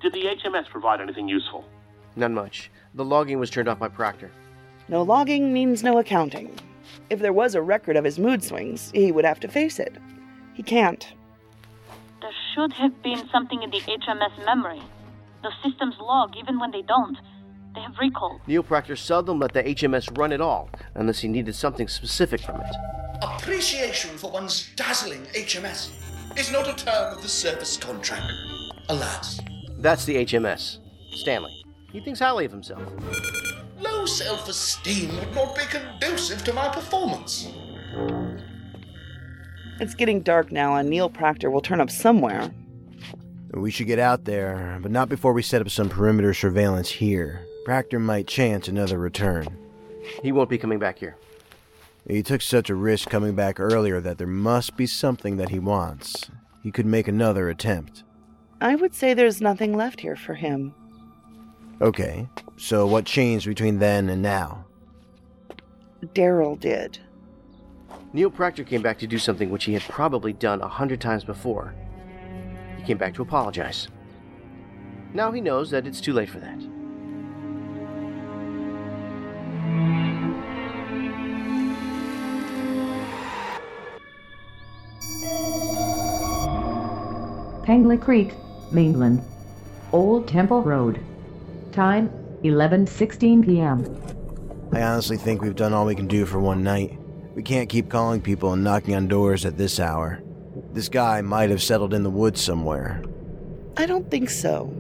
Did the HMS provide anything useful? None much. The logging was turned off by Proctor. No logging means no accounting. If there was a record of his mood swings, he would have to face it. He can't. There should have been something in the HMS memory. The systems log even when they don't. They have recall. Neil Proctor seldom let the HMS run at all, unless he needed something specific from it. Appreciation for one's dazzling HMS is not a term of the service contract. Alas, That's the HMS. Stanley. He thinks highly of himself. low self esteem would not be conducive to my performance. It's getting dark now, and Neil Proctor will turn up somewhere. We should get out there, but not before we set up some perimeter surveillance here. Proctor might chance another return. He won't be coming back here. He took such a risk coming back earlier that there must be something that he wants. He could make another attempt. I would say there's nothing left here for him. Okay, so what changed between then and now? Daryl did. Neil Proctor came back to do something which he had probably done a hundred times before. He He came back to apologize. Now he knows that it's too late for that. Penley Creek, Mainland. Old Temple Road. Time 11:16 p.m. I honestly think we've done all we can do for one night. We can't keep calling people and knocking on doors at this hour. This guy might have settled in the woods somewhere. I don't think so.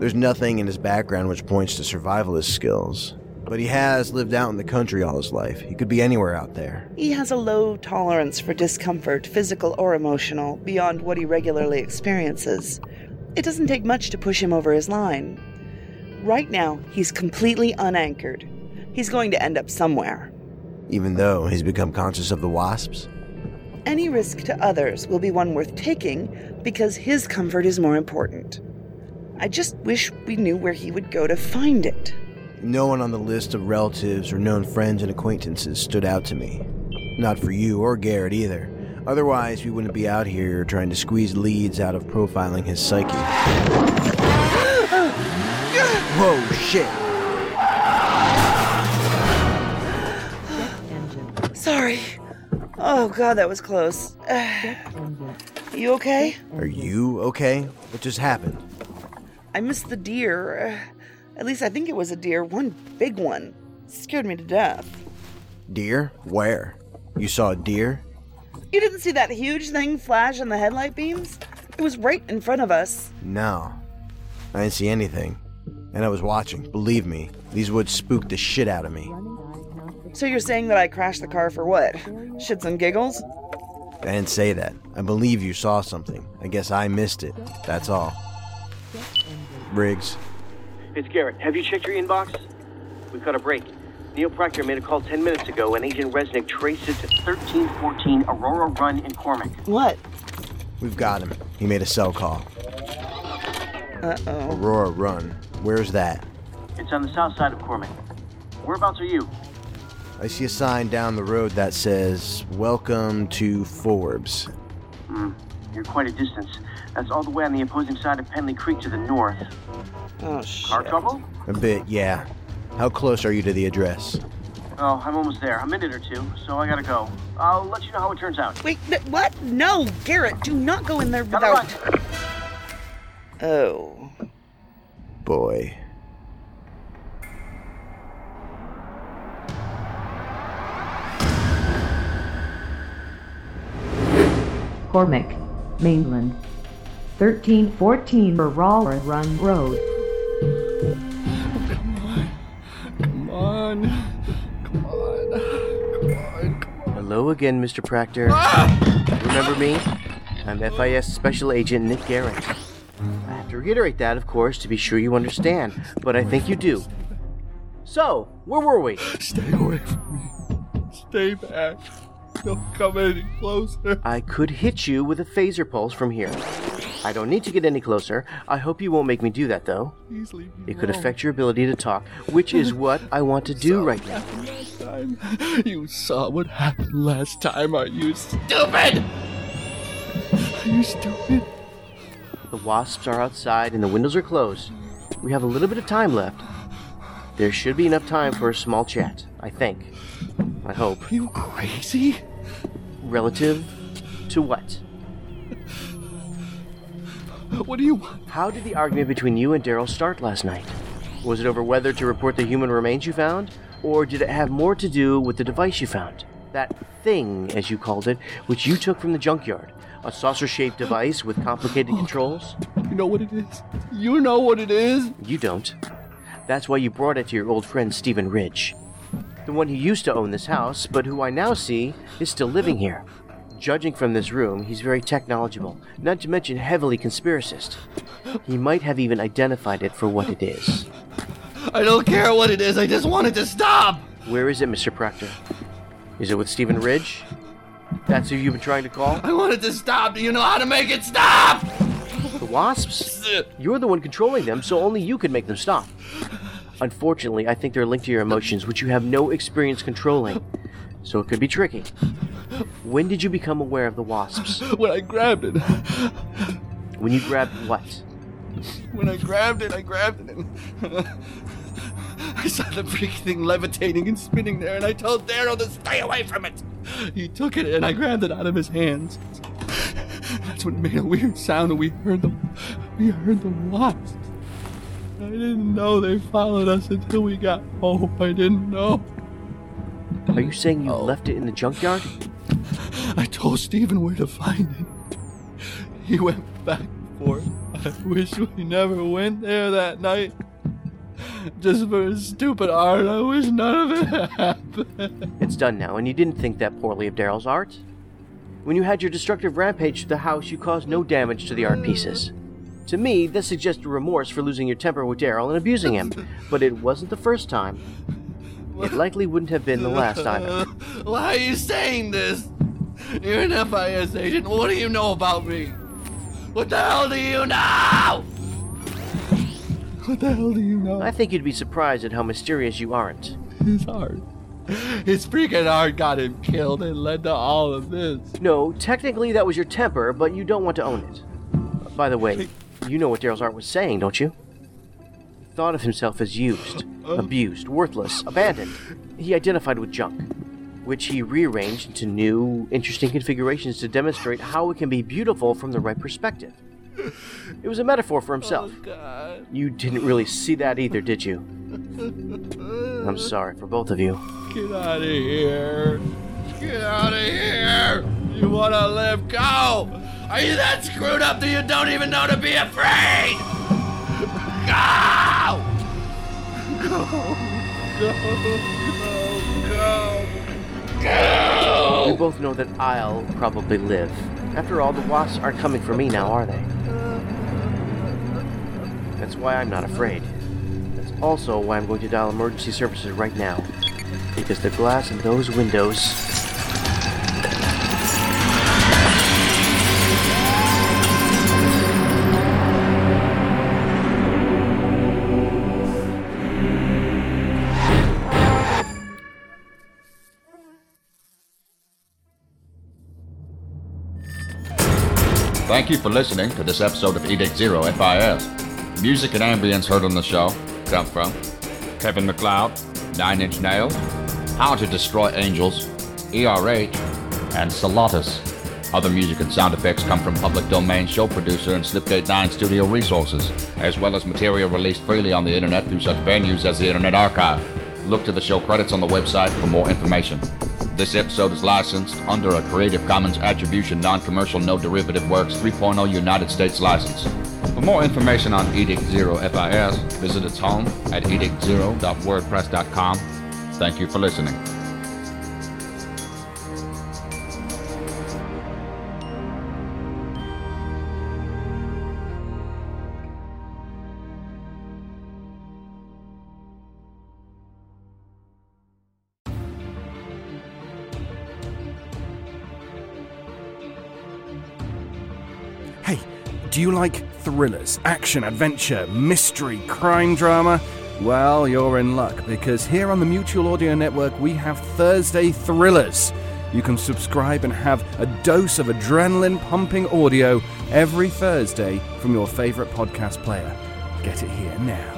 There's nothing in his background which points to survivalist skills. But he has lived out in the country all his life. He could be anywhere out there. He has a low tolerance for discomfort, physical or emotional, beyond what he regularly experiences. It doesn't take much to push him over his line. Right now, he's completely unanchored. He's going to end up somewhere. Even though he's become conscious of the wasps. Any risk to others will be one worth taking because his comfort is more important. I just wish we knew where he would go to find it. No one on the list of relatives or known friends and acquaintances stood out to me. Not for you or Garrett either. Otherwise, we wouldn't be out here trying to squeeze leads out of profiling his psyche. Whoa, shit! Sorry. Oh god, that was close. you okay? Are you okay? What just happened? I missed the deer. At least I think it was a deer, one big one. scared me to death. Deer? Where? You saw a deer? You didn't see that huge thing flash in the headlight beams? It was right in front of us. No. I didn't see anything. And I was watching. Believe me, these woods spooked the shit out of me. So you're saying that I crashed the car for what? Shits and giggles? I didn't say that. I believe you saw something. I guess I missed it. That's all. Briggs, It's Garrett. Have you checked your inbox? We've got a break. Neil Proctor made a call 10 minutes ago, and Agent Resnick traced it to 1314 Aurora Run in Cormac. What? we've got him. He made a cell call. Uh oh. Aurora Run. Where's that? It's on the south side of Cormac. Whereabouts are you? I see a sign down the road that says, Welcome to Forbes. Hmm, you're quite a distance. That's all the way on the opposing side of Penley Creek to the north. Oh, shit. Car trouble? A bit, yeah. How close are you to the address? Oh, I'm almost there. A minute or two, so I gotta go. I'll let you know how it turns out. Wait, n- what? No, Garrett, do not go in there without. Oh. Boy. Cormac, Mainland. 1314 Aurora Run Road. Come on. Come on. Come on. come on. Hello again, Mr. Proctor. Ah! Remember me? I'm FIS Special Agent Nick Garrett. I have to reiterate that, of course, to be sure you understand, but I think you do. So, where were we? Stay away from me. Stay back. Don't come any closer. I could hit you with a phaser pulse from here. I don't need to get any closer. I hope you won't make me do that, though. Please leave me It could alone. affect your ability to talk, which is what I want to do right now. Last time. You saw what happened last time. Are you stupid? Are you stupid? The wasps are outside and the windows are closed. We have a little bit of time left. There should be enough time for a small chat, I think. I hope. Are You crazy? Relative to what? What do you want? How did the argument between you and Daryl start last night? Was it over whether to report the human remains you found? Or did it have more to do with the device you found? That thing, as you called it, which you took from the junkyard. A saucer shaped device with complicated oh, controls? You know what it is? You know what it is? You don't. That's why you brought it to your old friend Stephen Ridge. The one who used to own this house, but who I now see is still living here. Judging from this room, he's very tech knowledgeable, not to mention heavily conspiracist. He might have even identified it for what it is. I don't care what it is. I just want it to stop. Where is it, Mr. Proctor? Is it with Stephen Ridge? That's who you've been trying to call? I want it to stop. Do you know how to make it stop? The wasps? You're the one controlling them, so only you can make them stop. Unfortunately, I think they're linked to your emotions, which you have no experience controlling. So it could be tricky. When did you become aware of the wasps? When I grabbed it. When you grabbed what? When I grabbed it, I grabbed it and I saw the freaking thing levitating and spinning there, and I told Daryl to stay away from it. He took it and I grabbed it out of his hands. That's when it made a weird sound and we heard the we heard the wasps. I didn't know they followed us until we got home. I didn't know. Are you saying you oh. left it in the junkyard? I told Stephen where to find it. He went back for it. I wish we never went there that night. Just for his stupid art, I wish none of it happened. It's done now, and you didn't think that poorly of Daryl's art. When you had your destructive rampage through the house, you caused no damage to the art pieces. To me, this suggested remorse for losing your temper with Daryl and abusing him, but it wasn't the first time. It likely wouldn't have been the last either. Why are you saying this? You're an FIS agent. What do you know about me? What the hell do you know? What the hell do you know? I think you'd be surprised at how mysterious you aren't. His art. His freaking art got him killed and led to all of this. No, technically that was your temper, but you don't want to own it. By the way, you know what Daryl's art was saying, don't you? Thought of himself as used, abused, worthless, abandoned. He identified with junk, which he rearranged into new, interesting configurations to demonstrate how it can be beautiful from the right perspective. It was a metaphor for himself. Oh, you didn't really see that either, did you? I'm sorry for both of you. Get out of here. Get out of here. You want to live? Go. Are you that screwed up that you don't even know to be afraid? Go. Go. Go. Go. Go. We both know that I'll probably live. After all, the wasps aren't coming for me now, are they? That's why I'm not afraid. That's also why I'm going to dial emergency services right now. Because the glass in those windows. Thank you for listening to this episode of Edict Zero FIS. Music and ambience heard on the show come from Kevin MacLeod, Nine Inch Nails, How to Destroy Angels, ERH, and Salatus. Other music and sound effects come from public domain show producer and Slipgate 9 studio resources, as well as material released freely on the internet through such venues as the Internet Archive. Look to the show credits on the website for more information. This episode is licensed under a Creative Commons Attribution Non-Commercial No Derivative Works 3.0 United States license. For more information on Edict Zero FIS, visit its home at edictzero.wordpress.com. Thank you for listening. Do you like thrillers, action, adventure, mystery, crime drama? Well, you're in luck because here on the Mutual Audio Network we have Thursday Thrillers. You can subscribe and have a dose of adrenaline pumping audio every Thursday from your favorite podcast player. Get it here now.